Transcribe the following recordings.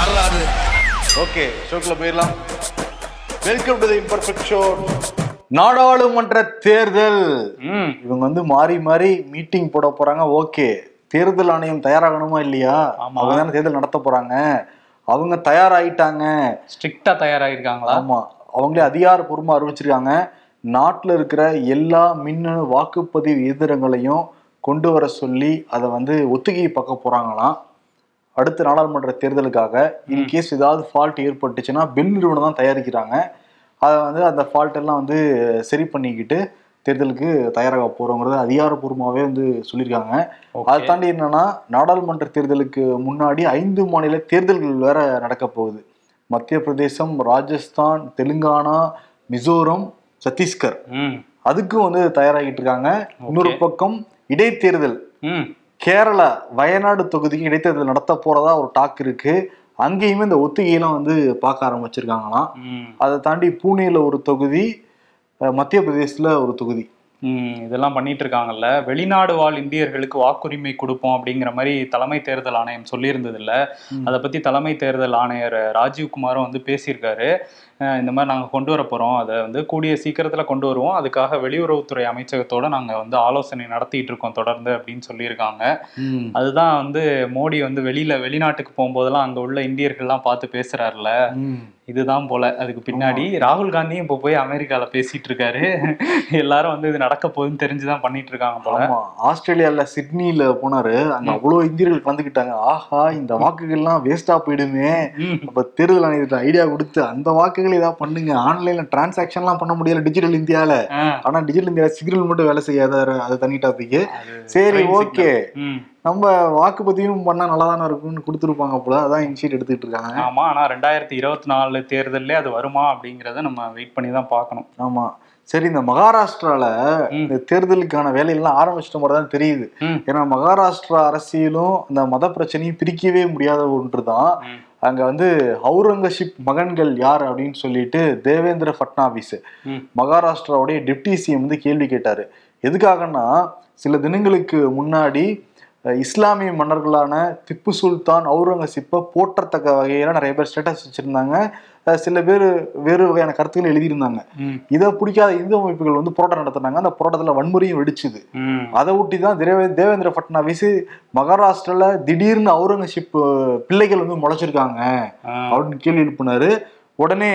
யாராது ஓகே ஷோக்குள்ள போயிடலாம். Welcome to the imperfect show நாடாளுமன்ற தேர்தல். இவங்க வந்து மாறி மாறி மீட்டிங் போட போறாங்க. ஓகே தேர்தல் ஆணையம் தயாராகணுமா இல்லையா. அவங்க தானே தேர்தல் நடத்த போறாங்க. அவங்க தயாராயிட்டாங்க. ஸ்ட்ரிக்டா தயாராகிருக்காங்களா ஆமா. அவங்களே அதிகாரப்பூர்வமா அறிவிச்சிருக்காங்க. நாட்டுல இருக்கிற எல்லா மின்னணு வாக்குப்பதிவு இயந்திரங்களையும் கொண்டு வர சொல்லி அதை வந்து ஒத்திகை பார்க்க போறாங்களாம். அடுத்த நாடாளுமன்ற தேர்தலுக்காக இன்கேஸ் ஏதாவது ஃபால்ட் ஏற்பட்டுச்சுன்னா பெல் நிறுவனம் தான் தயாரிக்கிறாங்க. அதை வந்து அந்த ஃபால்ட் எல்லாம் வந்து சரி பண்ணிக்கிட்டு தேர்தலுக்கு தயாராக போறோங்கிறத அதிகாரப்பூர்வமாகவே வந்து சொல்லியிருக்காங்க. அதை. தாண்டி என்னன்னா நாடாளுமன்ற தேர்தலுக்கு முன்னாடி ஐந்து மாநில தேர்தல்கள் வேற நடக்க போகுது. மத்திய பிரதேசம் ராஜஸ்தான் தெலுங்கானா மிசோரம் சத்தீஸ்கர். அதுக்கும் வந்து தயாராகிட்டு இருக்காங்க. இன்னொரு பக்கம் இடைத்தேர்தல். கேரளா வயநாடு தொகுதிக்கு இடைத்தேர்தல் நடத்த போறதா ஒரு டாக் இருக்கு. அங்கேயுமே இந்த ஒத்திகையெல்லாம் வந்து பார்க்க ஆரம்பிச்சிருக்காங்களாம். அதை தாண்டி பூனேல ஒரு தொகுதி மத்திய பிரதேசத்துல ஒரு தொகுதி. இதெல்லாம் பண்ணிட்டு இருக்காங்கல்ல. வெளிநாடு வாழ் இந்தியர்களுக்கு வாக்குரிமை கொடுப்போம் அப்படிங்கிற மாதிரி தலைமை தேர்தல் ஆணையம் சொல்லியிருந்தது இல்ல அதை பத்தி தலைமை தேர்தல் ஆணையர் ராஜீவ்குமாரும் வந்து பேசியிருக்காரு. இந்த மாதிரி நாங்க கொண்டு வர போறோம். அதை வந்து கூடிய சீக்கிரத்துல கொண்டு வருவோம். அதுக்காக வெளியுறவுத்துறை அமைச்சகத்தோட நாங்க வந்து ஆலோசனை நடத்திட்டு இருக்கோம் தொடர்ந்து அப்படின்னு சொல்லியிருக்காங்க. அதுதான் வந்து மோடி வந்து வெளியில வெளிநாட்டுக்கு போகும்போதெல்லாம் அங்க உள்ள இந்தியர்கள்லாம் பார்த்து பேசுறாருல இதுதான் போல. அதுக்கு பின்னாடி ராகுல் காந்தியும் இப்போ போய் அமெரிக்கால பேசிட்டு இருக்காரு எல்லாரும் வந்து இது நடக்க போகுதுன்னு தெரிஞ்சுதான் பண்ணிட்டு இருக்காங்க போல. ஆமா. ஆஸ்திரேலியால சிட்னில போனாரு. அங்க அவ்வளவு இந்தியர்கள் கலந்துக்கிட்டாங்க ஆஹா இந்த வாக்குகள்லாம் வேஸ்டா போயிடுமே. அப்ப தேர்தல் ஆணையத்துல ஐடியா கொடுத்து அந்த வாக்குகள் ஏதாவது பண்ணுங்க. ஆன்லைன்ல டிரான்சாக்ஷன்லாம் பண்ண முடியல டிஜிட்டல் இந்தியால. ஆ, ஆனா டிஜிட்டல் இந்தியா சிக்னல் மட்டும் வேலை செய்யாத அது தனி டாபிக் சரி ஓகே. நம்ம வாக்குப்பதிவும் பண்ணா நல்லா தானே இருக்கும்னு கொடுத்துருப்பாங்க போல அதான் இனிஷியேட் எடுத்துட்டு இருக்காங்க ஆமா ஆனா ரெண்டாயிரத்தி இருபத்தி நாலு தேர்தல்லே அது வருமா அப்படிங்கறத நம்ம வெயிட் பண்ணி தான் பார்க்கணும் ஆமா சரி இந்த மகாராஷ்டிரால. இந்த தேர்தலுக்கான வேலையெல்லாம் ஆரம்பிச்சிட்ட மாதிரி தான் தெரியுது. ஏன்னா மகாராஷ்டிரா அரசியலும் அந்த மத பிரச்சனையும் பிரிக்கவே முடியாத ஒன்றுதான் ம். அங்க வந்து அவுரங்கசீப் மகன்கள் யார் அப்படின்னு சொல்லிட்டு தேவேந்திர ஃபட்னாவிஸ் ம். மகாராஷ்டிராவுடைய டெப்டி சிஎம் வந்து கேள்வி கேட்டாரு எதுக்காகன்னா சில தினங்களுக்கு முன்னாடி இஸ்லாமிய மன்னர்களான திப்பு சுல்தான் அவுரங்கசீப்பை போற்றத்தக்க வகையில நிறைய பேர் ஸ்டேட்டஸ் வச்சிருந்தாங்க சில பேர் வேறு வகையான கருத்துக்கள் எழுதியிருந்தாங்க. இதை பிடிக்காத இந்து அமைப்புகள் வந்து போராட்டம் நடத்தினாங்க அந்த போராட்டத்துல வன்முறையும் வெடிச்சுது. அதை ஒட்டி தான் தேவே தேவேந்திர ஃபட்னாவிஸ் மகாராஷ்டிரால திடீர்னு அவுரங்கசீப் பிள்ளைகள் வந்து முளைச்சிருக்காங்க. அப்படின்னு கேள்வி எழுப்பினாரு உடனே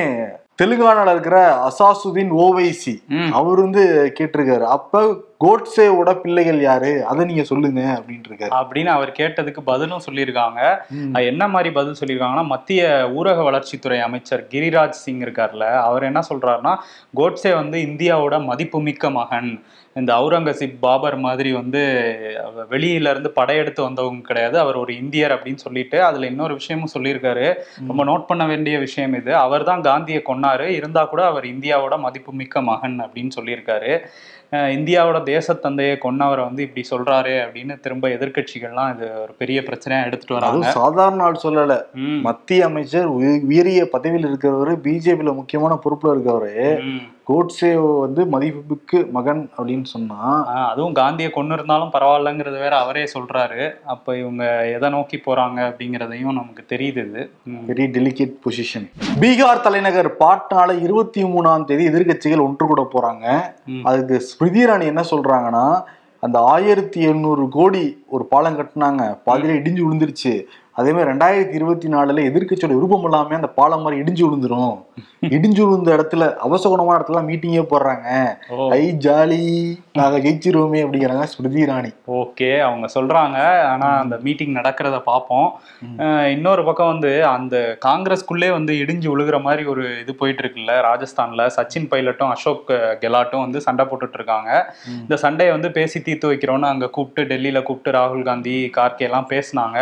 தெலுங்கானால இருக்கிற அசாசுதீன் ஓவைசி. அவர் வந்து கேட்டிருக்காரு. அப்ப கோட்சேவோட பிள்ளைகள் யாரு? அதை நீங்க சொல்லுங்க அப்படின்ட்டு இருக்காரு அப்படின்னு அவர் கேட்டதுக்கு பதிலும் சொல்லியிருக்காங்க. என்ன மாதிரி பதில் சொல்லியிருக்காங்கன்னா மத்திய ஊரக வளர்ச்சித்துறை அமைச்சர் கிரிராஜ் சிங் இருக்கார்ல அவர் என்ன சொல்றாருன்னா கோட்சே வந்து இந்தியாவோட மதிப்புமிக்க மகன். இந்த அவுரங்கசீப் பாபர் மாதிரி வந்து வெளியில இருந்து படையெடுத்து வந்தவங்க கிடையாது. அவர் ஒரு இந்தியர் அப்படின்னு சொல்லிட்டு அதுல இன்னொரு விஷயமும் சொல்லியிருக்காரு. ரொம்ப நோட் பண்ண வேண்டிய விஷயம் இது. அவர் தான் காந்தியை கொன்னாரு. இருந்தா கூட அவர் இந்தியாவோட மதிப்புமிக்க மகன் அப்படின்னு சொல்லியிருக்காரு. இந்தியாவோட தேசத்தந்தையை கொன்னவரை வந்து இப்படி சொல்றாரு அப்படின்னு திரும்ப எதிர்க்கட்சிகள்லாம் இது ஒரு பெரிய பிரச்சனையா எடுத்துட்டு வராங்க. சாதாரண ஆள் சொல்லல. மத்திய அமைச்சர் உய- உயரிய பதவியில் இருக்கிறவரு பிஜேபியில முக்கியமான பொறுப்புல இருக்கவரு கோட்சே வந்து மதிப்புக்கு மகன் அப்படின்னு சொன்னா அதுவும் காந்தியை கொண்டு இருந்தாலும் பரவாயில்லங்கிறது வேற அவரே சொல்றாரு. அப்ப இவங்க எதை நோக்கி போறாங்க அப்படிங்கிறதையும் நமக்கு தெரியுது இது. வெரி டெலிகேட் பொசிஷன் பீகார் தலைநகர் பாட்னால இருபத்தி மூணாம் தேதி எதிர்க்கட்சிகள் ஒன்று கூட போறாங்க. அதுக்கு ஸ்மிருதி இரானி என்ன சொல்றாங்கன்னா அந்த ஆயிரத்தி எண்ணூறு கோடி ஒரு பாலம் கட்டினாங்க. பாதியில இடிஞ்சு விழுந்துருச்சு. அதே மாதிரி ரெண்டாயிரத்தி இருபத்தி நாலுல எதிர்க்கட்சியோட விருப்பம் இல்லாம அந்த பாலம் மாதிரி இடிஞ்சு விழுந்துரும். இடிஞ்சு விழுந்த இடத்துல அவசகுணமான இடத்துல மீட்டிங்கே போடுறாங்க. ஐ ஜாலி நாங்க ஜெயிச்சிருவோமே அப்படிங்கிறாங்க ஸ்மிருதி இரானி ஓகே அவங்க சொல்றாங்க. ஆனா அந்த மீட்டிங் நடக்கிறத பார்ப்போம் இன்னொரு பக்கம் வந்து அந்த காங்கிரஸ்குள்ளே வந்து இடிஞ்சு விழுகிற மாதிரி ஒரு இது போயிட்டு இருக்குல்ல ராஜஸ்தான்ல சச்சின் பைலட்டும் அசோக் கெலாட்டும் வந்து சண்டை போட்டுட்டு இருக்காங்க. இந்த சண்டையை வந்து பேசி தீர்த்து வைக்கிறோன்னு அங்க கூப்பிட்டு டெல்லியில கூப்பிட்டு ராகுல் காந்தி கார்கே எல்லாம் பேசினாங்க.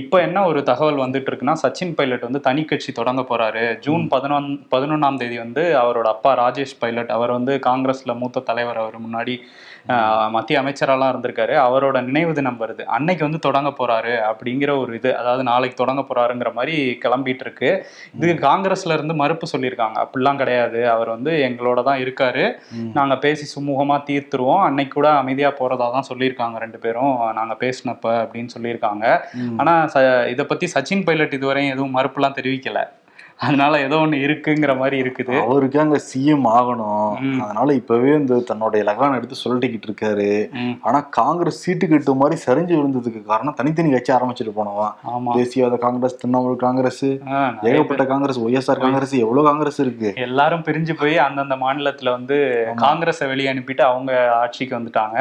இப்போ என்ன ஒரு தகவல் வந்துட்டு இருக்குன்னா சச்சின் பைலட் வந்து தனி கட்சி தொடங்க போறாரு. ஜூன் பதினொன் பதினொன்னாம் தேதி வந்து அவரோட அப்பா ராஜேஷ் பைலட் அவர் வந்து காங்கிரஸ்ல மூத்த தலைவர் அவர் முன்னாடி மத்திய அமைச்சரெல்லாம் இருந்திருக்காரு. அவரோட நினைவு தினம் வருது. அன்னைக்கு வந்து தொடங்க போறாரு அப்படிங்கிற ஒரு இது அதாவது நாளைக்கு தொடங்க போறாருங்கிற மாதிரி கிளம்பிட்டு இருக்கு. இது காங்கிரஸ்ல இருந்து மறுப்பு சொல்லியிருக்காங்க. அப்படிலாம் கிடையாது. அவர் வந்து எங்களோட தான் இருக்காரு. நாங்க பேசி சுமூகமா தீர்த்துருவோம். அன்னைக்கு கூட அமைதியா போறதா தான் சொல்லியிருக்காங்க ரெண்டு பேரும். நாங்க பேசினப்ப அப்படின்னு சொல்லியிருக்காங்க. ஆனா ச- இதை பத்தி சச்சின் பைலட் இதுவரையும் எதுவும் மறுப்புலாம் தெரிவிக்கல. அதனால ஏதோ ஒண்ணு இருக்குங்கிற மாதிரி இருக்குது. அவருக்கு அங்க சிஎம் ஆகணும். அதனால இப்பவே இந்த தன்னுடைய லகான் எடுத்து சொல்லிட்டுக்கிட்டு இருக்காரு. ஆனா காங்கிரஸ் சீட்டு கட்டு மாதிரி சரிஞ்சு விழுந்ததுக்கு காரணம் தனித்தனி கட்சி ஆரம்பிச்சிட்டு போனவன். ஆமா. தேசியவாத காங்கிரஸ் திரிணாமுல் காங்கிரஸ் ஏகப்பட்ட காங்கிரஸ் ஒய்எஸ்ஆர் காங்கிரஸ் எவ்வளவு காங்கிரஸ் இருக்கு. எல்லாரும் பிரிஞ்சு போய் அந்தந்த மாநிலத்துல வந்து காங்கிரஸை வெளியே அனுப்பிட்டு அவங்க ஆட்சிக்கு வந்துட்டாங்க.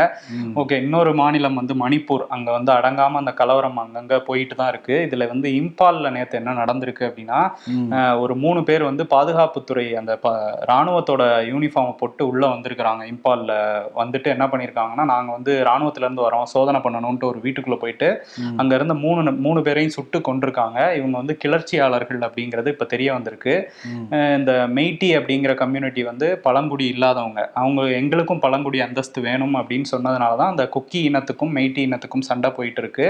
ஓகே இன்னொரு மாநிலம் வந்து மணிப்பூர். அங்க வந்து அடங்காம அந்த கலவரம் அங்கங்க போயிட்டு தான் இருக்கு. இதுல வந்து இம்பால்ல நேத்து என்ன நடந்திருக்கு அப்படின்னா ஒரு மூணு பேர் வந்து பாதுகாப்புத்துறை அந்த ப ராணுவத்தோட யூனிஃபார்மை போட்டு உள்ள வந்திருக்கிறாங்க. இம்பால்ல வந்துட்டு என்ன பண்ணியிருக்காங்கன்னா நாங்க வந்து ராணுவத்துல இருந்து வரோம் சோதனை பண்ணணும்ட்டு ஒரு வீட்டுக்குள்ள போயிட்டு ம். அங்க இருந்த மூணு மூணு பேரையும் சுட்டு கொண்டிருக்காங்க இவங்க வந்து கிளர்ச்சியாளர்கள் அப்படிங்கிறது இப்ப தெரிய வந்திருக்கு. இந்த மெய்ட்டி அப்படிங்கிற கம்யூனிட்டி வந்து பழங்குடி இல்லாதவங்க அவங்க எங்களுக்கும் பழங்குடி அந்தஸ்து வேணும் அப்படின்னு சொன்னதுனால தான் அந்த குக்கி இனத்துக்கும் மெய்ட்டி இனத்துக்கும் சண்டை போயிட்டு இருக்கு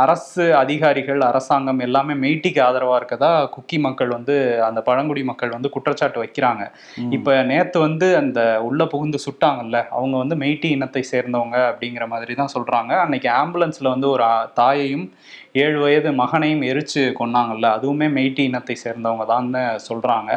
அரசு அதிகாரிகள் அரசாங்கம் எல்லாமே மெய்ட்டிக்கு ஆதரவா இருக்கதா குக்கி மக்கள் வந்து அந்த பழங்குடி மக்கள் வந்து குற்றச்சாட்டு வைக்கிறாங்க. இப்ப நேத்து வந்து அந்த உள்ள புகுந்து சுட்டாங்கல்ல அவங்க வந்து மெய்ட்டி இனத்தை சேர்ந்தவங்க அப்படிங்கிற மாதிரி தான் சொல்றாங்க அன்னைக்கு ஆம்புலன்ஸ்ல வந்து ஒரு தாயையும் ஏழு வயது மகனையும் எரிச்சு கொன்னாங்கல்ல அதுவுமே மெய்ட்டி இனத்தை சேர்ந்தவங்க தான் சொல்றாங்க.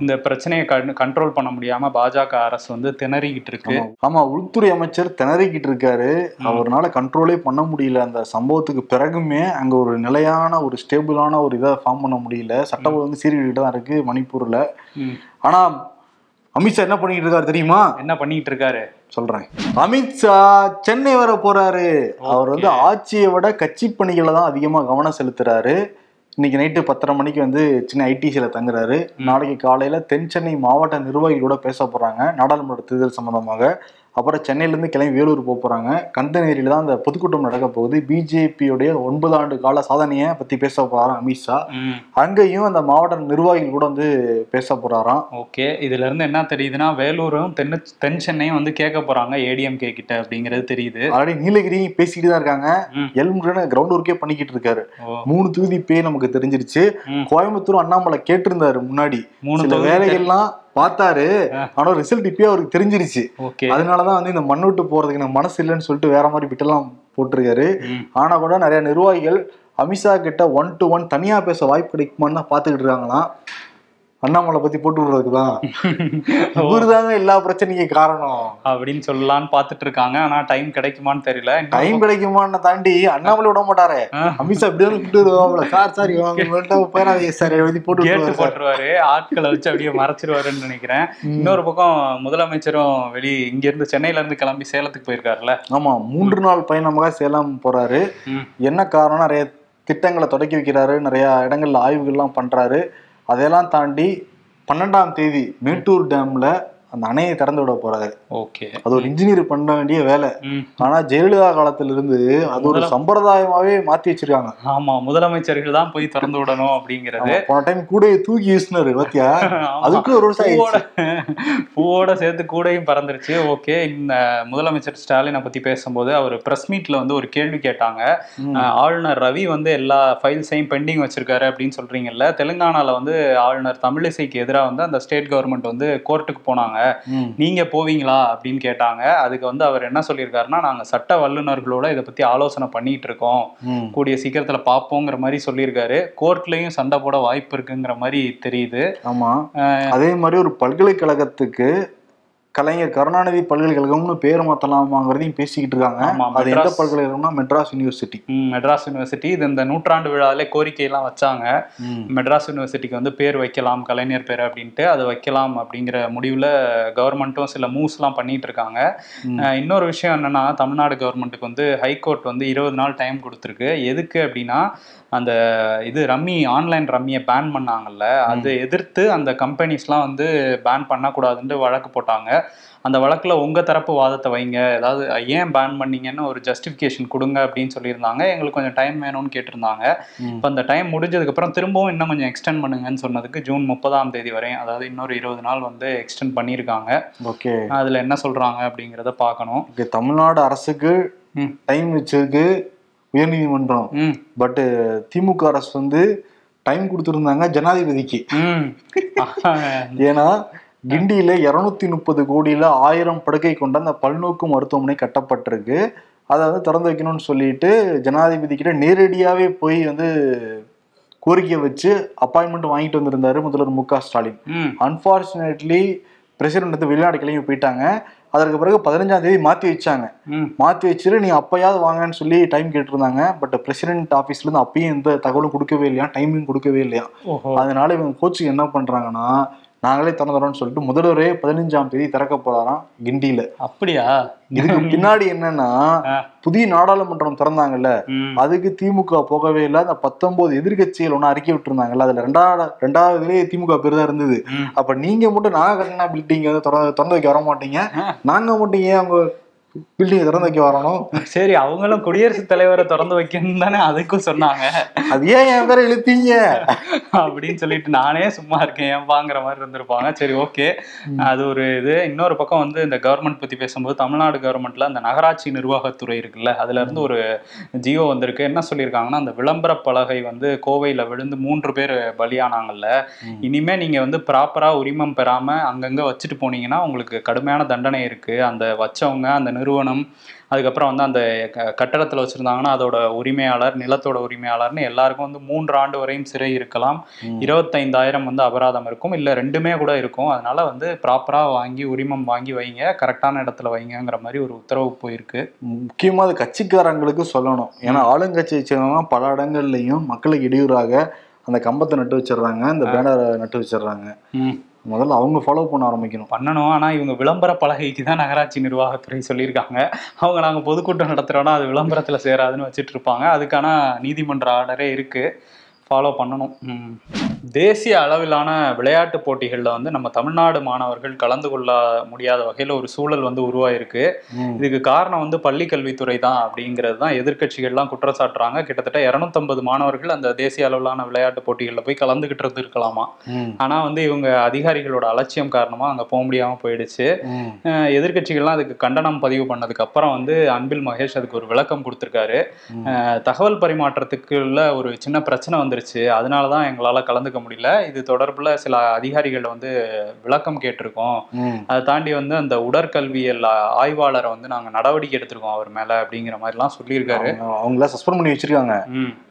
இந்த பிரச்சனையை கண்ட்ரோல் பண்ண முடியாம பாஜக அரசு வந்து திணறிக்கிட்டு இருக்கு. ஆமா. உள்துறை அமைச்சர் திணறிக்கிட்டு இருக்காரு. அவர்னால கண்ட்ரோலே பண்ண முடியல. அந்த சம்பவத்துக்கு பிறகுமே அங்க ஒரு நிலையான ஒரு ஸ்டேபிளான ஒரு இதை ஃபார்ம் பண்ண முடியல. சட்ட ஒழுங்கு சீர்கிட்டு தான் இருக்கு மணிப்பூர்ல. ஆனா அமித்ஷா என்ன பண்ணிட்டு இருக்காரு தெரியுமா? என்ன பண்ணிட்டு இருக்காரு? சொல்றேன். அமித்ஷா சென்னை வர போறாரு. அவர் வந்து ஆட்சியை விட கட்சி பணிகளை தான் அதிகமா கவனம் செலுத்துறாரு. இன்னைக்கு நைட்டு பத்தரை மணிக்கு வந்து சின்ன ஐடிசியில தங்குறாரு. நாளைக்கு காலையில தென் சென்னை மாவட்ட நிர்வாகிகளோட பேச போறாங்க. நாடாளுமன்ற தேர்தல் சம்பந்தமாக. அப்புறம் சென்னையிலேருந்து கிளம்பி வேலூர் போக போறாங்க. கந்தநேரியில தான் அந்த பொதுக்கூட்டம் நடக்க போகுது. பிஜேபியுடைய ஒன்பது ஆண்டு கால சாதனையை பத்தி பேச போறாராம் அமித்ஷா அங்கேயும் அந்த மாவட்ட நிர்வாகிகள் கூட வந்து பேச போறாராம். ஓகே. இதுல இருந்து என்ன தெரியுதுன்னா வேலூரும் தென் தென் சென்னையும் வந்து கேட்க போறாங்க ஏடிஎம்கே கிட்ட அப்படிங்கிறது தெரியுது. ஆல்ரெடி நீலகிரி பேசிக்கிட்டு தான் இருக்காங்க. எல்முருகன் கிரவுண்ட் ஒர்க்கே பண்ணிக்கிட்டு இருக்காரு. மூணு தொகுதி பேர் நமக்கு தெரிஞ்சிருச்சு. கோயம்புத்தூர் அண்ணாமலை கேட்டிருந்தாரு முன்னாடி. மூணு வேலைகள்லாம் பார்த்தாரு. ஆனா ரிசல்ட் இப்பயே அவருக்கு தெரிஞ்சிருச்சு. அதனாலதான் வந்து இந்த மண் விட்டு போறதுக்கு எனக்கு மனசு இல்லைன்னு சொல்லிட்டு வேற மாதிரி பிட்டெல்லாம் போட்டிருக்காரு. ஆனா கூட நிறைய நிர்வாகிகள் அமித்ஷா கிட்ட ஒன் டு ஒன் தனியா பேச வாய்ப்பு கிடைக்குமான்னு தான் பாத்துக்கிட்டு இருக்காங்களாம். அண்ணாமலை பத்தி போட்டு விடுறதுக்கு தான் இவருதாங்க எல்லா பிரச்சனைக்கும் காரணம். அப்படின்னு சொல்லலாம்னு பாத்துட்டு இருக்காங்க. ஆனா டைம் கிடைக்குமான்னு தெரியல. டைம் கிடைக்குமான்னு தாண்டி அண்ணாமலை விட மாட்டாரே. அமித்ஷா இப்படி கூப்பிட்டு வருவாங்களே சார் சார் போயிடாதீங்க சார். எழுதி போட்டு கேட்டு. போட்டுருவாரு. ஆட்களை வச்சு அப்படியே மறைச்சிருவாருன்னு நினைக்கிறேன். இன்னொரு பக்கம் முதலமைச்சரும் வெளி இங்க இருந்து சென்னையில இருந்து கிளம்பி சேலத்துக்கு போயிருக்காருல்ல. ஆமா மூன்று நாள் பயணமாக சேலம் போறாரு. என்ன காரணம்? நிறைய திட்டங்களை தொடக்கி வைக்கிறாரு. நிறைய இடங்கள்ல ஆய்வுகள்லாம் பண்றாரு. அதையெல்லாம் தாண்டி பன்னெண்டாம் தேதி மேட்டூர் டேமில் அந்த அணையை திறந்து விட போறாரு. ஓகே. அது ஒரு இன்ஜினியர் பண்ண வேண்டிய வேலை. ஆனா ஜெயலலிதா காலத்துல இருந்து அது ஒரு சம்பிரதாயமாவே மாத்தி வச்சிருக்காங்க. ஆமா முதலமைச்சர்கள் தான் போய் திறந்து விடணும் அப்படிங்கிறது. போன டைம் கூட தூக்கி வீசினாரு பாத்தியா. அதுக்கு ஒரு வருஷம் பூவோட சேர்த்து கூடையும் பறந்துருச்சு. ஓகே இந்த முதலமைச்சர் ஸ்டாலினை பத்தி பேசும்போது அவர் பிரஸ் மீட்ல வந்து ஒரு கேள்வி கேட்டாங்க. ஆளுநர் ரவி வந்து எல்லா ஃபைல்ஸையும் பெண்டிங் வச்சிருக்காரு அப்படின்னு சொல்றீங்கல்ல. தெலுங்கானால வந்து ஆளுநர் தமிழிசைக்கு எதிராக வந்து அந்த ஸ்டேட் கவர்மெண்ட் வந்து கோர்ட்டுக்கு போனாங்க. நீங்க போவீங்களா அப்படின்னு கேட்டாங்க. அதுக்கு வந்து அவர் என்ன சொல்லியிருக்காருன்னா நாங்க சட்ட வல்லுநர்களோட இதை பத்தி ஆலோசனை பண்ணிட்டு இருக்கோம். கூடிய சீக்கிரத்துல பார்ப்போங்கிற மாதிரி சொல்லியிருக்காரு. கோர்ட்லயும் சண்டை போட வாய்ப்பு இருக்குங்கிற மாதிரி தெரியுது. ஆமா. அதே மாதிரி ஒரு பல்கலைக்கழகத்துக்கு கலைஞர் கருணாநிதி பல்கலைக்கழகம்னு பேர் மாத்தலாமாங்கிறதையும் பேசிக்கிட்டு இருக்காங்க. அது எந்த. பல்கலைக்கழகம்னா மெட்ராஸ் யூனிவர்சிட்டி. மெட்ராஸ் யூனிவர்சிட்டி. இது இந்த நூற்றாண்டு விழாவிலே கோரிக்கையெல்லாம் வச்சாங்க. மெட்ராஸ் யூனிவர்சிட்டிக்கு வந்து பேர் வைக்கலாம் கலைஞர் பேர் அப்படின்ட்டு அது வைக்கலாம் அப்படிங்கிற முடிவில் கவர்மெண்ட்டும் சில மூவ்ஸ்லாம் பண்ணிட்டு இருக்காங்க. இன்னொரு விஷயம் என்னன்னா தமிழ்நாடு கவர்மெண்ட்டுக்கு வந்து ஹைகோர்ட் வந்து இருபது நாள் டைம் கொடுத்துருக்கு. எதுக்கு அப்படின்னா அந்த இது ரம்மி ஆன்லைன் ரம்மியை பேன் பண்ணாங்கல்ல அதை எதிர்த்து அந்த கம்பெனிஸ்லாம் வந்து பேன் பண்ணக்கூடாதுன்ட்டு வழக்கு போட்டாங்க. அந்த வழக்கில் உங்கள் தரப்பு வாதத்தை வைங்க. ஏதாவது ஏன் பேன் பண்ணீங்கன்னு ஒரு ஜஸ்டிஃபிகேஷன் கொடுங்க அப்படின்னு சொல்லியிருந்தாங்க. எங்களுக்கு கொஞ்சம் டைம் வேணும்னு கேட்டிருந்தாங்க. இப்போ அந்த டைம் முடிஞ்சதுக்கப்புறம் திரும்பவும் இன்னும் கொஞ்சம் எக்ஸ்டெண்ட் பண்ணுங்கன்னு சொன்னதுக்கு ஜூன் முப்பதாம் தேதி வரையும் அதாவது இன்னொரு இருபது நாள் வந்து எக்ஸ்டெண்ட் பண்ணியிருக்காங்க. ஓகே. அதில் என்ன சொல்கிறாங்க அப்படிங்கிறத பார்க்கணும். தமிழ்நாடு அரசுக்கு ம். டைம் வச்சிருக்கு உயர்நீதிமன்றம். ம். பட் திமுக அரசு வந்து டைம் கொடுத்துருந்தாங்க ஜனாதிபதிக்கு. ம். ஏன்னா கிண்டியில இருநூத்தி முப்பது கோடியில ஆயிரம் படுக்கை கொண்ட அந்த பல்நோக்கு மருத்துவமனை கட்டப்பட்டிருக்கு. அதை வந்து திறந்து வைக்கணும்னு சொல்லிட்டு ஜனாதிபதி கிட்ட நேரடியாவே போய் வந்து கோரிக்கை வச்சு அப்பாயின்மெண்ட் வாங்கிட்டு வந்திருந்தாரு முதல்வர் மு க ஸ்டாலின். அன்பார்ச்சுனேட்லி பிரசிடென்ட் வந்து வெளிநாடு கிளம்பி போயிட்டாங்க. அதற்கு பிறகு பதினஞ்சாம் தேதி மாத்தி வச்சாங்க. ம். மாத்தி வச்சுட்டு நீ அப்பயாவது வாங்கன்னு சொல்லி டைம் கேட்டிருந்தாங்க. பட் பிரசிடென்ட் ஆபீஸ்ல இருந்து அப்பயும் எந்த தகவலும் கொடுக்கவே இல்லையா? டைமிங் கொடுக்கவே இல்லையா? அதனால இவங்க கோச்சுக்கு என்ன பண்றாங்கன்னா நாங்களே திறந்துறோம்னு சொல்லிட்டு முதல்வரே பதினஞ்சாம் தேதி திறக்க போறாராம் கிண்டியில. அப்படியா? இதுக்கு பின்னாடி என்னன்னா. புதிய நாடாளுமன்றம் திறந்தாங்கல்ல அதுக்கு திமுக போகவே இல்லை. அந்த பத்தொன்பது எதிர்கட்சிகள் ஒண்ணு அறிக்கை விட்டுருந்தாங்கல்ல. அதுல ரெண்டாவது ரெண்டாவதுலயே திமுக பேர் தான் இருந்தது. அப்ப நீங்க மட்டும் நாங்க கட்டின பில்டிங் வந்து திறந்து வைக்க வர மாட்டீங்க நாங்க மட்டும் ஏன் அவங்க பில்டிங் திறந்து வைக்க வரணும். சரி அவங்களும் குடியரசுத் தலைவரை திறந்து வைக்கணும் தானே அதுக்கும் சொன்னாங்க. அது ஏன் என் பேரை இழுத்தீங்க? அப்படின்னு சொல்லிட்டு நானே சும்மா இருக்கேன் ஏன்பாங்கிற மாதிரி இருந்திருப்பாங்க. சரி ஓகே. அது ஒரு இது. இன்னொரு பக்கம் வந்து இந்த கவர்மெண்ட் பத்தி பேசும்போது தமிழ்நாடு கவர்மெண்ட்ல அந்த நகராட்சி நிர்வாகத்துறை இருக்குல்ல அதுல இருந்து ஒரு ஜியோ வந்திருக்கு. என்ன சொல்லியிருக்காங்கன்னா அந்த விளம்பர பலகை வந்து கோவையில விழுந்து மூன்று பேர் பலியானாங்கல்ல. இனிமே நீங்க வந்து ப்ராப்பரா உரிமம் பெறாம அங்கங்க வச்சுட்டு போனீங்கன்னா உங்களுக்கு கடுமையான தண்டனை இருக்கு. அந்த வச்சவங்க அந்த நிறுவனம் அதுக்கப்புறம் வந்து அந்த க- கட்டடத்துல வச்சிருந்தாங்கன்னா அதோட உரிமையாளர் நிலத்தோட உரிமையாளர்னு எல்லாருக்கும் வந்து மூன்று ஆண்டு வரையும் சிறை இருக்கலாம். இருபத்தைந்தாயிரம் வந்து அபராதம் இருக்கும். இல்ல ரெண்டுமே கூட இருக்கும். அதனால வந்து ப்ராப்பரா வாங்கி உரிமம் வாங்கி வைங்க. கரெக்டான இடத்துல வைங்கங்கிற மாதிரி ஒரு உத்தரவு போயிருக்கு. முக்கியமா அது கட்சிக்காரங்களுக்கு சொல்லணும். ஏன்னா ஆளுங்கட்சியை சேர்ந்தவங்க பல இடங்கள்லயும் மக்களுக்கு இடையூறாக அந்த கம்பத்தை நட்டு வச்சிடுறாங்க அந்த பேனரை நட்டு வச்சிடுறாங்க. முதல்ல அவங்க ஃபாலோ பண்ண ஆரம்பிக்கணும். பண்ணணும். ஆனா இவங்க விளம்பர பலகைக்கு தான் நகராட்சி நிர்வாகத்துறை சொல்லியிருக்காங்க. அவங்க நாங்க பொதுக்கூட்டம் நடத்துறோம்னா அது விளம்பரத்துல சேராதுன்னு வச்சுட்டு இருப்பாங்க. அதுக்கான நீதிமன்ற ஆர்டரே இருக்கு. ஃபாலோ பண்ணணும். தேசிய அளவிலான விளையாட்டு போட்டிகளில் வந்து நம்ம தமிழ்நாடு மாணவர்கள் கலந்து கொள்ள முடியாத வகையில் ஒரு சூழல் வந்து உருவாயிருக்கு. இதுக்கு காரணம் வந்து பள்ளி கல்வித்துறை தான் அப்படிங்கிறது தான். எதிர்க்கட்சிகள்லாம் குற்றம் சாட்டுறாங்க கிட்டத்தட்ட இரநூத்தம்பது மாணவர்கள் அந்த தேசிய அளவிலான விளையாட்டு போட்டிகளில் போய் கலந்துகிட்டு இருந்திருக்கலாமா ம். ஆனா வந்து இவங்க அதிகாரிகளோட அலட்சியம் காரணமா அங்க போக முடியாம போயிடுச்சு. ம். அஹ் எதிர்க்கட்சிகள்லாம் அதுக்கு கண்டனம் பதிவு பண்ணதுக்கு அப்புறம் வந்து அன்பில் மகேஷ் அதுக்கு ஒரு விளக்கம் கொடுத்திருக்காரு. தகவல் பரிமாற்றத்துக்குள்ள ஒரு சின்ன பிரச்சனை வந்துருச்சு. அதனால தான் எங்களால கலந்துக்க முடியல. இது தொடர்புல சில அதிகாரிகள் வந்து விளக்கம் கேட்டிருக்கோம். அதை தாண்டி வந்து அந்த உடற்கல்வியல் ஆய்வாளரை வந்து நாங்க நடவடிக்கை எடுத்திருக்கோம் அவர் மேல அப்படிங்கிற மாதிரிலாம் சொல்லியிருக்காரு. அவங்க- அவங்கள சஸ்பெண்ட் பண்ணி வச்சிருக்காங்க.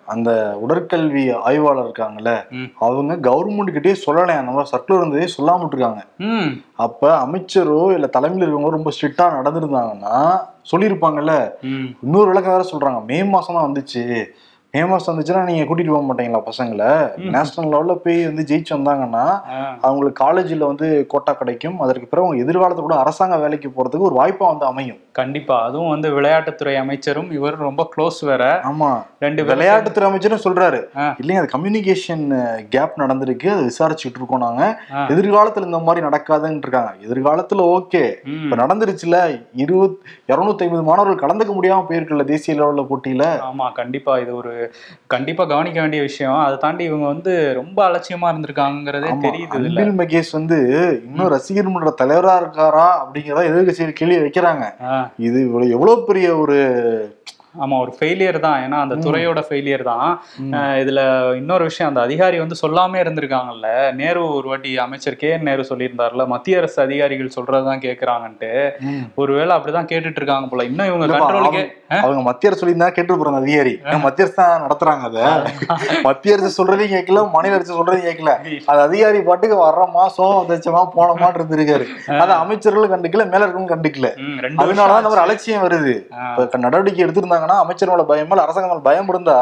அந்த உடற்கல்வி ஆய்வாளர் இருக்காங்கல்ல. அவங்க கவர்மெண்ட் கிட்டே சொல்லலையா அந்த மாதிரி சர்க்குலர் இருந்ததே சொல்லாம இருக்காங்க அப்ப அமைச்சரோ இல்ல தலைமையில் இருக்கவங்க ரொம்ப ஸ்ட்ரிக்டா நடந்திருந்தாங்கன்னா சொல்லியிருப்பாங்கல்ல. இன்னொரு விளக்கம் வேற சொல்றாங்க மே மாசம் தான் வந்துச்சு. மாசம் வந்துச்சுன்னா நீங்க கூட்டிட்டு போக மாட்டீங்களா பசங்களை? நேஷனல் லெவல்ல போய் வந்து ஜெயிச்சு வந்தாங்கன்னா அவங்களுக்கு காலேஜ்ல வந்து கோட்டா கிடைக்கும். அதற்கு பிறகு அவங்க எதிர்காலத்துல கூட அரசாங்க வேலைக்கு போறதுக்கு ஒரு வாய்ப்பா வந்து அமையும். கண்டிப்பா. அதுவும் வந்து விளையாட்டுத்துறை அமைச்சரும் இவர் ரொம்ப க்ளோஸ் வேற. ஆமா. ரெண்டு விளையாட்டுத்துறை அமைச்சரும் சொல்றாரு. இல்லைங்க அது கம்யூனிகேஷன் கேப் நடந்திருக்கு. அதை விசாரிச்சுட்டு இருக்கோம் நாங்க. எதிர்காலத்துல இந்த மாதிரி நடக்காதுன்னு இருக்காங்க. எதிர்காலத்துல ஓகே இப்ப நடந்துருச்சுல இருபத் இருநூத்தி ஐம்பது மாணவர்கள் கலந்துக்க முடியாம போயிருக்குல்ல தேசிய லெவல்ல போட்டியில. ஆமா கண்டிப்பா. இது ஒரு கண்டிப்பா கவனிக்க வேண்டிய விஷயம். அதை தாண்டி இவங்க வந்து ரொம்ப அலட்சியமா இருந்திருக்காங்கிறதே தெரியுது அன்பில் மகேஷ் வந்து இன்னும் ரசிகர் மன்ற தலைவரா இருக்காரா அப்படிங்கிறத எதிர்கட்சிகள் கேள்வி வைக்கிறாங்க. இது இவ்வளவு எவ்வளவு பெரிய ஒரு ஆமா ஒரு ஃபெயிலியர் தான். ஏன்னா அந்த துறையோட ஃபெயிலியர் தான். இதுல இன்னொரு விஷயம் அந்த அதிகாரி வந்து சொல்லாம இருந்திருக்காங்கல்ல. நேரு ஒரு வாட்டி அமைச்சர் கே நேரு சொல்லியிருந்தாருல மத்திய அரசு அதிகாரிகள் சொல்றதுதான் கேக்குறாங்கன்ட்டு. ஒருவேளை அப்படிதான் கேட்டுட்டு இருக்காங்க போல. இன்னும் இவங்க கண்ட்ரோலுக்கே அவங்க மத்திய அரசு சொல்லி தான் கேட்டு போறாங்க அதிகாரி. மத்திய அரசு தான் நடத்துறாங்க அத. மத்திய அரசு சொல்றதையும் கேட்கல மாநில அரசு சொல்றதையும் கேட்கல. அது அதிகாரி பாட்டுக்கு வர்றோமா சோகம் தச்சமா போனமான்னு இருந்திருக்காரு. அது அமைச்சர்களும் கண்டுக்கல மேல இருக்கவங்க கண்டுக்கல. அதனாலதான் நம்ம. அலட்சியம் வருது. நடவடிக்கை எடுத்திருந்தாங்கன்னா அமைச்சர் மேல பயம் அரசாங்கம் மேல பயம் இருந்தா.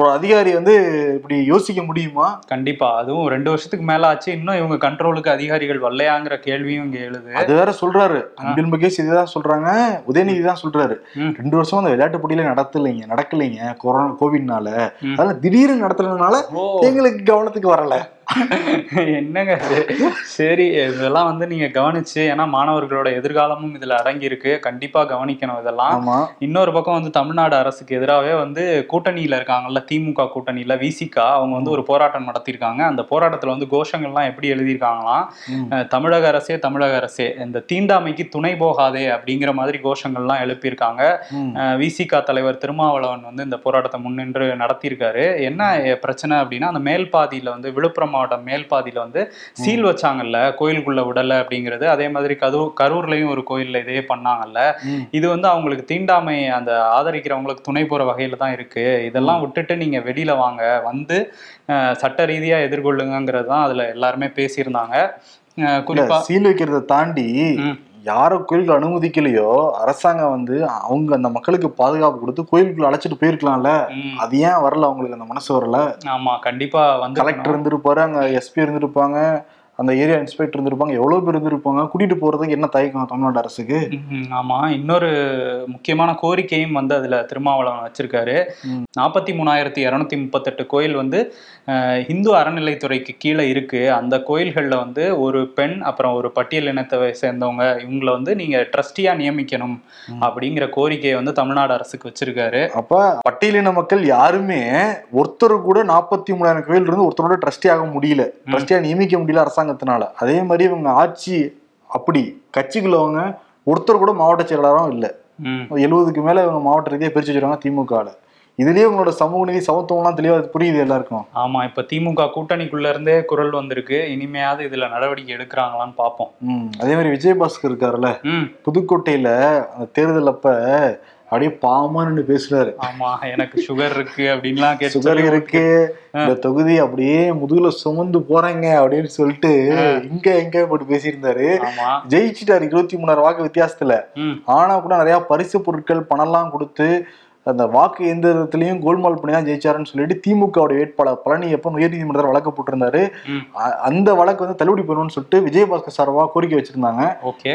ஒரு அதிகாரி வந்து இப்படி யோசிக்க முடியுமா? கண்டிப்பா. அதுவும் ரெண்டு வருஷத்துக்கு மேல ஆச்சு. இன்னும் இவங்க கண்ட்ரோலுக்கு அதிகாரிகள் வரலையாங்கிற கேள்வியும் இங்க எழுது. அது வேற சொல்றாரு. அன்பில் மகேஷ் இதுதான் சொல்றாங்க உதயநிதி தான் சொல்றாரு. ரெண்டு வருஷமா அந்த விளையாட்டு போட்டியில நடத்தலைங்க நடக்கலைங்க. கொரோனா கோவிட்னால. அதனால திடீர்னு நடத்துறதுனால எங்களுக்கு கவனத்துக்கு வரல. என்னங்க சரி இதெல்லாம் வந்து நீங்க கவனிச்சு ஏன்னா மாணவர்களோட எதிர்காலமும் இதுல அடங்கி இருக்கு கண்டிப்பா கவனிக்கணும் இதெல்லாம். இன்னொரு பக்கம் வந்து தமிழ்நாடு அரசுக்கு எதிராகவே வந்து கூட்டணியில இருக்காங்கல்ல திமுக கூட்டணியில விசிகா அவங்க வந்து ஒரு போராட்டம் நடத்தியிருக்காங்க. அந்த போராட்டத்துல வந்து கோஷங்கள்லாம் எப்படி எழுதியிருக்காங்களாம்? தமிழக அரசே தமிழக அரசே இந்த தீண்டாமைக்கு துணை போகாதே அப்படிங்கிற மாதிரி கோஷங்கள்லாம் எழுப்பியிருக்காங்க. விசிகா தலைவர் திருமாவளவன் வந்து இந்த போராட்டத்தை முன்னின்று நடத்தியிருக்காரு. என்ன பிரச்சனை அப்படின்னா அந்த மேல் பாதியில வந்து விழுப்புரம் மாவட்ட மாவட்டம் மேல்பாதியில வந்து சீல் வச்சாங்கல்ல கோயிலுக்குள்ள விடல அப்படிங்கிறது. அதே மாதிரி கரூர் கரூர்லயும் ஒரு கோயில்ல இதே பண்ணாங்கல்ல. இது வந்து அவங்களுக்கு தீண்டாமை அந்த ஆதரிக்கிறவங்களுக்கு துணை போற வகையில தான் இருக்கு. இதெல்லாம் விட்டுட்டு நீங்க வெளியில வாங்க. வந்து சட்ட ரீதியா எதிர்கொள்ளுங்கிறது தான் அதுல எல்லாருமே பேசியிருந்தாங்க. அஹ், இல்ல குறிப்பா சீல் வைக்கிறத தாண்டி. யாரோ கோயிலுக்கு அனுமதிக்கலையோ அரசாங்கம் வந்து அவங்க அந்த மக்களுக்கு பாதுகாப்பு கொடுத்து கோயிலுக்குள்ள அழைச்சிட்டு போயிருக்கலாம்ல. அது ஏன் வரல அவங்களுக்கு அந்த மனசு வரல? ஆமா கண்டிப்பா வந்து கலெக்டர் இருந்திருப்பாரு அங்க எஸ்பி இருந்திருப்பாங்க. அந்த ஏரியா இன்ஸ்பெக்டர் இருந்திருப்பாங்க. எவ்வளவு பேர் இருந்திருப்பாங்க? கூட்டிட்டு போறதுக்கு என்ன தயக்கம் தமிழ்நாடு அரசுக்கு. ஆமா. இன்னொரு முக்கியமான கோரிக்கையும் வந்து அதுல திருமாவளவன் வச்சிருக்காரு. நாற்பத்தி மூணாயிரத்தி இரநூத்தி முப்பத்தெட்டு கோயில் வந்து இந்து அறநிலைத்துறைக்கு கீழே இருக்கு. அந்த கோயில்கள்ல வந்து ஒரு பெண் அப்புறம் ஒரு பட்டியல் இனத்தை சேர்ந்தவங்க இவங்கள வந்து நீங்க ட்ரஸ்டியா நியமிக்கணும். அப்படிங்கிற கோரிக்கையை வந்து தமிழ்நாடு அரசுக்கு வச்சிருக்காரு. அப்ப பட்டியலின மக்கள் யாருமே ஒருத்தர் கூட நாற்பத்தி மூணாயிரம் கோயில் இருந்து ஒருத்தரோட ட்ரஸ்டி ஆக முடியல. ட்ரஸ்டியா நியமிக்க முடியல அரசாங்கத்தினால. அதே மாதிரி இவங்க ஆட்சி அப்படி கட்சிக்குள்ளவங்க ஒருத்தர் கூட மாவட்ட செயலாளரும் இல்ல. எழுபதுக்கு மேல இவங்க மாவட்ட ரீதியா பிரிச்சு வச்சிருக்காங்க திமுகல. இதுலயே உங்களோட சமூக நீதி சமத்துவம்லாம் தெளிவா புரியுது எல்லாருக்கும். ஆமா இப்ப திமுக கூட்டணிக்குள்ள இருந்தே குரல் வந்திருக்கு. இனிமையாவது இதுல நடவடிக்கை எடுக்கிறாங்களான்னு பார்ப்போம் ம் அதே மாதிரி விஜயபாஸ்கர் இருக்காருல்ல. புதுக்கோட்டையில அந்த தேர்தல் அப்ப அப்படியே பாமான்னு பேசுறாரு. ஆமா எனக்கு சுகர் இருக்கு அப்படின்லாம் சுகர் இருக்கு. இந்த தொகுதி அப்படியே முதுகுல சுமந்து போறாங்க அப்படின்னு சொல்லிட்டு இங்க எங்க போட்டு பேசியிருந்தாரு. ஜெயிச்சிட்டாரு இருபத்தி மூணாயிரம் வாக்கு வித்தியாசத்துல. ஆனா கூட நிறைய பரிசு பொருட்கள் பணம்லாம் கொடுத்து அந்த வாக்கு எந்திரத்திலையும் கோல்மால் பண்ணி தான் ஜெயிச்சாருன்னு சொல்லிட்டு திமுகவுடைய வேட்பாளர் பழனியப்பன் உயர்நீதிமன்றத்தில் வழக்கு போட்டிருந்தாரு. அந்த வழக்கு வந்து தள்ளுபடி பண்ணணும்னு சொல்லிட்டு விஜயபாஸ்கர் சார்பா கோரிக்கை வச்சிருந்தாங்க.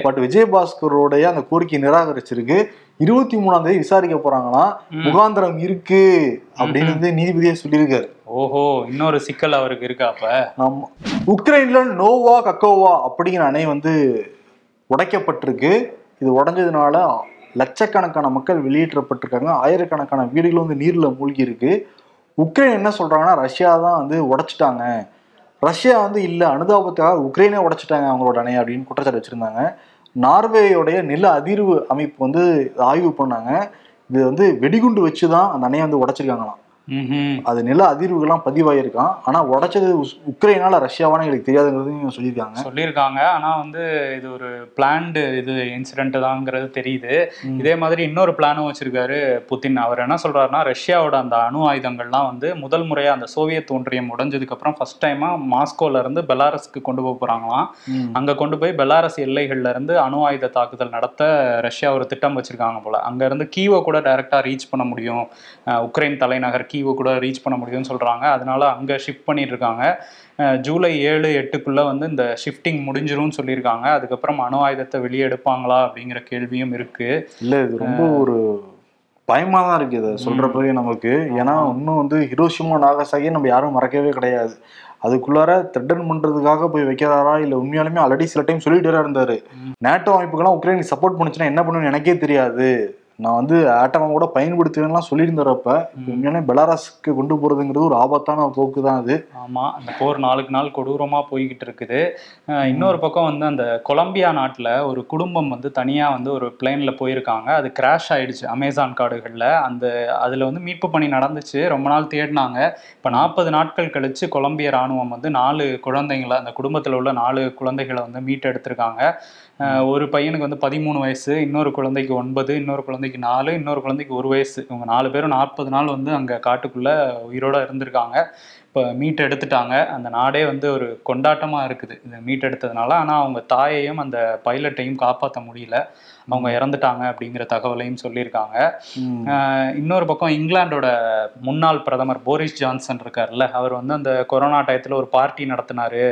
பட் விஜயபாஸ்கருடைய அந்த கோரிக்கையை நிராகரிச்சிருக்கு. இருபத்தி மூணாம் தேதி விசாரிக்க போறாங்களாம் ம். முகாந்திரம் இருக்கு அப்படின்னு வந்து நீதிபதியே சொல்லியிருக்காரு. ஓஹோ இன்னொரு சிக்கல் அவருக்கு இருக்கா அப்ப? ஆமா. உக்ரைன்ல நோவா கக்கோவா அப்படிங்கிற அணை வந்து உடைக்கப்பட்டிருக்கு. இது உடைஞ்சதுனால லட்சக்கணக்கான மக்கள் வெளியேற்றப்பட்டிருக்காங்க. ஆயிரக்கணக்கான வீடுகள் வந்து நீர்ல மூழ்கி இருக்கு உக்ரைன் என்ன சொல்றாங்கன்னா ரஷ்யா தான் வந்து உடைச்சிட்டாங்க. ரஷ்யா வந்து இல்ல அனுதாபத்துக்காக உக்ரைனே உடைச்சிட்டாங்க அவங்களோட அணை அப்படின்னு குற்றச்சாட்டு வச்சிருந்தாங்க. நார்வேயோடைய நில அதிர்வு அமைப்பு வந்து ஆய்வு பண்ணாங்க. இது வந்து வெடிகுண்டு வச்சு தான் அந்த அணையை வந்து உடச்சிருக்காங்களாம். அது நில அதிர்வுகள்லாம் பதிவாயிருக்கான். ஆனா உடைச்சது உக்ரைனால ரஷ்யாவான்னு எங்களுக்கு தெரியாதுங்கிறதையும் சொல்லியிருக்காங்க. சொல்லியிருக்காங்க. ஆனா வந்து இது ஒரு பிளான்டு இது இன்சிடென்ட் தாங்கிறது தெரியுது. இதே மாதிரி இன்னொரு பிளானும் வச்சிருக்காரு புதின். அவர் என்ன சொல்றாருன்னா ரஷ்யாவோட அந்த அணு ஆயுதங்கள்லாம் வந்து முதல் முறையா அந்த சோவியத் ஒன்றியம் உடைஞ்சதுக்கு அப்புறம் ஃபர்ஸ்ட் டைமா மாஸ்கோல இருந்து பெலாரஸ்க்கு கொண்டு போக போறாங்களாம். அங்க கொண்டு போய் பெலாரஸ் எல்லைகள்ல இருந்து அணு ஆயுத தாக்குதல் நடத்த ரஷ்யா ஒரு திட்டம் வச்சிருக்காங்க போல. அங்க இருந்து கீவோ கூட டைரக்டா ரீச் பண்ண முடியும். உக்ரைன் தலைநகர் கீவோ கூட ரீச் பண்ண முடியும்னு சொல்றாங்க. அதனால அங்க ஷிஃப்ட் பண்ணிட்டு இருக்காங்க ஜூலை ஏழு எட்டுக்குள்ள வந்து இந்த ஷிஃப்டிங் முடிஞ்சிரும்னு சொல்லியிருக்காங்க. அதுக்கப்புறம் அணு ஆயுதத்தை வெளியே எடுப்பாங்களா அப்படிங்கிற கேள்வியும் இருக்கு. இல்ல இது ரொம்ப ஒரு பயமா தான் இருக்கு இதை சொல்றப்பவே நமக்கு. ஏன்னா இன்னும் வந்து ஹிரோஷிமா நாகசாகியை நம்ம யாரும் மறக்கவே கிடையாது. அதுக்குள்ளார த்ரெட்டன் பண்றதுக்காக போய் வைக்கிறாரா இல்ல உண்மையாலுமே ஆல்ரெடி சில டைம் சொல்லிட்டு இருந்தாரு. நேட்டோ அமைப்புக்கெல்லாம் உக்ரைனுக்கு சப்போர்ட் பண்ணுச்சுன்னா என்ன பண்ணுன்னு எனக்கே தெரியாது. நான் வந்து ஆட்டமா கூட பயன்படுத்துவேன்லாம் சொல்லியிருந்தாரப்ப இப்ப உண்மையாலுமே பெலாரஸ்க்கு கொண்டு போறதுங்கிறது ஒரு ஆபத்தான போக்கு தான் அது. ஆமா அந்த போர் நாளுக்கு நாள் கொடூரமா போய்கிட்டு இருக்குது. இன்னொரு பக்கம் வந்து அந்த கொலம்பியா நாட்டுல ஒரு குடும்பம் வந்து தனியா வந்து ஒரு பிளேன்ல போயிருக்காங்க. அது கிராஷ் ஆயிடுச்சு அமேசான் காடுகள்ல. அந்த அதுல வந்து மீட்பு பணி நடந்துச்சு. ரொம்ப நாள் தேடினாங்க. இப்ப நாற்பது நாட்கள் கழிச்சு கொலம்பிய ராணுவம் வந்து நாலு குழந்தைங்களை அந்த குடும்பத்துல உள்ள நாலு குழந்தைகளை வந்து மீட்டு எடுத்திருக்காங்க அஹ் ஒரு பையனுக்கு வந்து பதிமூணு வயசு இன்னொரு குழந்தைக்கு ஒன்பது இன்னொரு குழந்தைக்கு நாலு இன்னொரு குழந்தைக்கு ஒரு வயசு. இவங்க நாலு பேரும் நாற்பது நாள் வந்து அங்கே காட்டுக்குள்ளே உயிரோடு இருந்திருக்காங்க. இப்போ மீட் எடுத்துட்டாங்க. அந்த நாடே வந்து ஒரு கொண்டாட்டமாக இருக்குது. இந்த மீட் எடுத்ததுனால ஆனால் அவங்க தாயையும் அந்த பைலட்டையும் காப்பாற்ற முடியல. அவங்க இறந்துட்டாங்க அப்படிங்கிற தகவலையும் சொல்லியிருக்காங்க. இன்னொரு பக்கம் இங்கிலாந்தோட முன்னாள் பிரதமர் போரிஸ் ஜான்சன் இருக்கார்ல அவர் வந்து அந்த கொரோனா டயத்துல ஒரு பார்ட்டி நடத்தினாரு.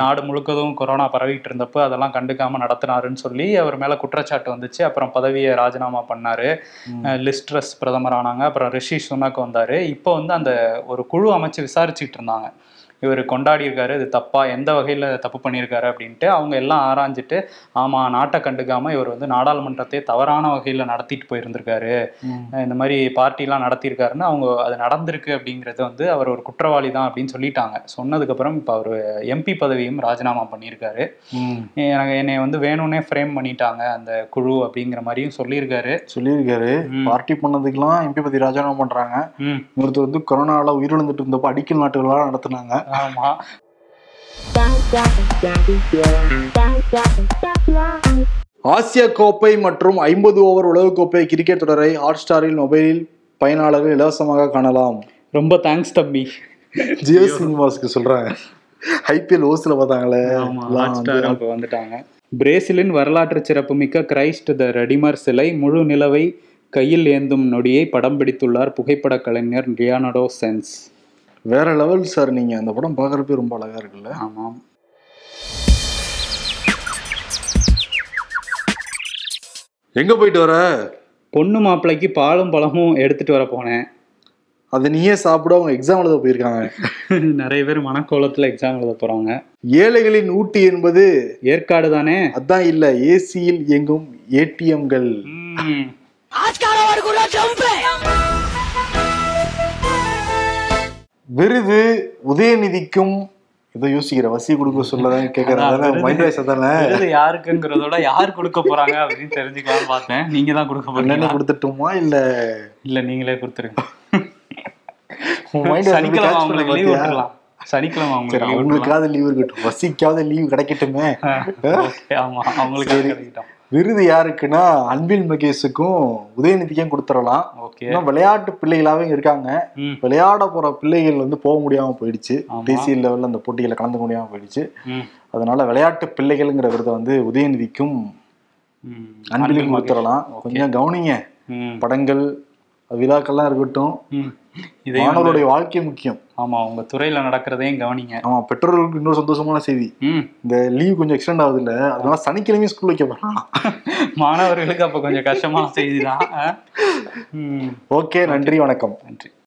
நாடு முழுக்கதும் கொரோனா பரவிட்டு இருந்தப்போ அதெல்லாம் கண்டுக்காம நடத்தினாருன்னு சொல்லி அவர் மேல குற்றச்சாட்டு வந்துச்சு. அப்புறம் பதவியை ராஜினாமா பண்ணாரு. லிஸ்ட்ரஸ் பிரதமர் ஆனாங்க அப்புறம் ரிஷி சுனக் வந்தாரு. இப்போ வந்து அந்த ஒரு குழு அமைச்சு விசாரிச்சுட்டு இருந்தாங்க. இவர் கொண்டாடி இருக்காரு இது தப்பா எந்த வகையில தப்பு பண்ணியிருக்காரு அப்படின்ட்டு அவங்க எல்லாம் ஆராய்ஞ்சிட்டு ஆமா நாட்டை கண்டுக்காம இவர் வந்து நாடாளுமன்றத்தை தவறான வகையில நடத்திட்டு போயிருந்திருக்காரு. இந்த மாதிரி பார்ட்டிலாம் நடத்தியிருக்காருன்னு அவங்க அது நடந்திருக்கு அப்படிங்கிறது வந்து அவர் ஒரு குற்றவாளி தான் அப்படின்னு சொல்லிட்டாங்க. சொன்னதுக்கப்புறம் இப்போ அவர் எம்பி பதவியும் ராஜினாமா பண்ணியிருக்காரு. எனக்கு என்னை வந்து வேணும்னே ஃப்ரேம் பண்ணிட்டாங்க அந்த குழு அப்படிங்கிற மாதிரியும் சொல்லியிருக்காரு. சொல்லியிருக்காரு. பார்ட்டி பண்ணதுக்கெல்லாம் எம்பி பத்தி ராஜினாமா பண்றாங்க. ம். இன்னொருத்தர் வந்து கொரோனால உயிரிழந்துட்டு இருந்தப்ப அடிக்கல் நாட்டுகளாக நடத்துனாங்க. ஆமா. ஆசிய கோப்பை மற்றும் ஐம்பது ஓவர் உலகக்கோப்பை கிரிக்கெட் தொடரை ஹாட் ஸ்டாரில் மொபைலில் பயனாளர்கள் இலவசமாக காணலாம். ரொம்ப தேங்க்ஸ் தம்பி. ஜியோ சினிமாஸ்க்கு சொல்றாங்க ஐபிஎல் ஓஸ்ல பார்த்தாங்களே. வந்துட்டாங்க. பிரேசிலின் வரலாற்று சிறப்புமிக்க கிரைஸ்ட் த ரெடிமர் சிலை முழு நிலவை கையில் ஏந்தும் நொடியை படம் பிடித்துள்ளார் புகைப்பட கலைஞர் லியானடோ சென்ஸ் வேற லெவல் சார் நீங்க அந்த படம் பார்க்கறப்பே ரொம்ப அழகா இருக்குல்ல? ஆமாம். எங்க போயிட்டு வர? பொண்ணு மாப்பிள்ளைக்கு பாலும் பழமும் எடுத்துட்டு வர போனேன். அதை நீயே சாப்பிட அவங்க எக்ஸாம் எழுத போயிருக்காங்க. நிறைய பேர் மனக்கோலத்துல எக்ஸாம் எழுத போறாங்க ஏழைகளின் ஊட்டி என்பது ஏற்காடு தானே? அதான் இல்ல ஏசியில் இயங்கும் ஏடிஎம்கள். விருது உதயநிதிக்கும் இதை யோசிக்கிற வசி கொடுக்க சொல்லதான் கேட்கறேன். மைண்ட் வாய்ஸ் தானே விருது யாருக்குங்கிறதோட யார் கொடுக்க போறாங்க அப்படின்னு தெரிஞ்சுக்கலாம்னு பார்த்தேன். நீங்க தான் கொடுக்க போறீங்க கொடுத்துட்டோமா இல்ல? இல்ல நீங்களே கொடுத்துருங்க. சனிக்கிழமை அவங்களுக்கு லீவ்? விட்டுலாம் சனிக்கிழமை அவங்களுக்கு. அவங்களுக்காவது லீவ் இருக்கட்டும் வசிக்காவது லீவ் கிடைக்கட்டுமே. ஆமா அவங்களுக்கு கிடைக்கிட்டோம். விருது யாருக்குன்னா அன்பில் மகேஷுக்கும் உதயநிதிக்கும் கொடுத்துடலாம். இன்னும் விளையாட்டு பிள்ளைகளாவே இருக்காங்க. விளையாட போற பிள்ளைகள் வந்து போக முடியாம போயிடுச்சு. தேசிய லெவல்ல அந்த போட்டியில கலந்து முடியாம போயிடுச்சு. அதனால விளையாட்டு பிள்ளைகள்ங்கிற விருதை வந்து உதயநிதிக்கும் அன்பிலும் கொடுத்துடலாம். கொஞ்சம் கவனிங்க. படங்கள் விழாக்கள்லாம் இருக்கட்டும். மாணவருடைய வாழ்க்கை முக்கியம். ஆமா உங்க துறையில நடக்கிறதையும் கவனிங்க. ஆமா பெற்றோர்களுக்கு இன்னொரு சந்தோஷமான செய்தி. இந்த லீவ் கொஞ்சம் எக்ஸ்டெண்ட் ஆகுது இல்ல அதனால சனிக்கிழமையும் ஸ்கூல் வைக்க போறான் மாணவர்களுக்கு அப்ப கொஞ்சம் கஷ்டமான செய்தி தான் ஓகே நன்றி வணக்கம். நன்றி.